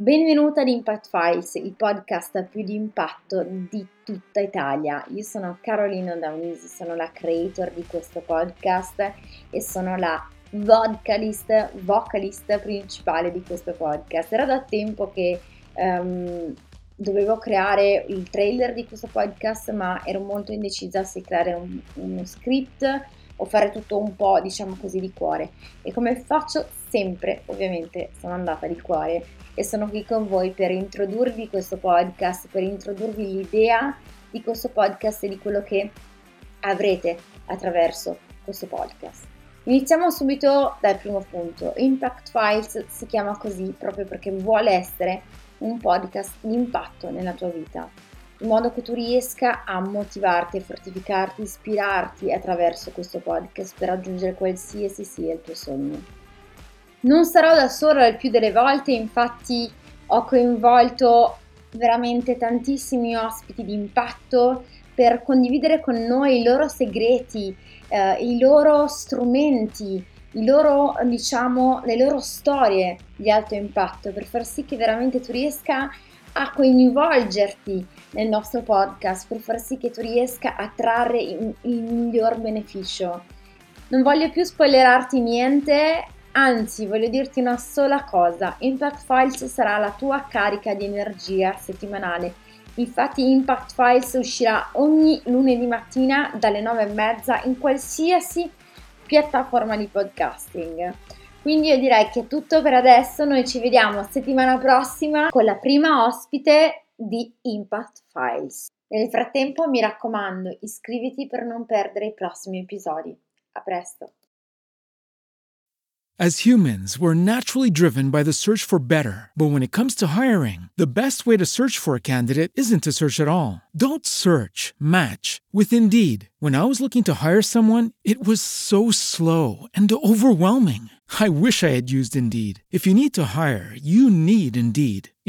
Benvenuta ad Impact Files, il podcast più di impatto di tutta Italia. Io sono Carolina Daunisi, sono la creator di questo podcast e sono la vocalist, vocalist principale di questo podcast. Era da tempo che um, dovevo creare il trailer di questo podcast, ma ero molto indecisa se creare un, uno script o fare tutto un po', diciamo così, di cuore. E come faccio sempre, ovviamente, sono andata di cuore e sono qui con voi per introdurvi questo podcast, per introdurvi l'idea di questo podcast e di quello che avrete attraverso questo podcast. Iniziamo subito dal primo punto. Impact Files si chiama così proprio perché vuole essere un podcast di impatto nella tua vita, in modo che tu riesca a motivarti, a fortificarti, ispirarti attraverso questo podcast per raggiungere qualsiasi sia il tuo sogno. Non sarò da sola il più delle volte, infatti ho coinvolto veramente tantissimi ospiti di impatto per condividere con noi i loro segreti, eh, i loro strumenti, i loro, diciamo, le loro storie di alto impatto per far sì che veramente tu riesca a coinvolgerti nel nostro podcast, per far sì che tu riesca a trarre il, miglior beneficio. Non voglio più spoilerarti niente, Anzi, voglio dirti una sola cosa, Impact Files sarà la tua carica di energia settimanale. Infatti Impact Files uscirà ogni lunedì mattina dalle 9 e mezza in qualsiasi piattaforma di podcasting. Quindi io direi che è tutto per adesso, noi ci vediamo settimana prossima con la prima ospite di Impact Files. Nel frattempo mi raccomando, iscriviti per non perdere i prossimi episodi. A presto! As humans, we're naturally driven by the search for better. But when it comes to hiring, the best way to search for a candidate isn't to search at all. Don't search, match with Indeed. When I was looking to hire someone, it was so slow and overwhelming. I wish I had used Indeed. If you need to hire, you need Indeed.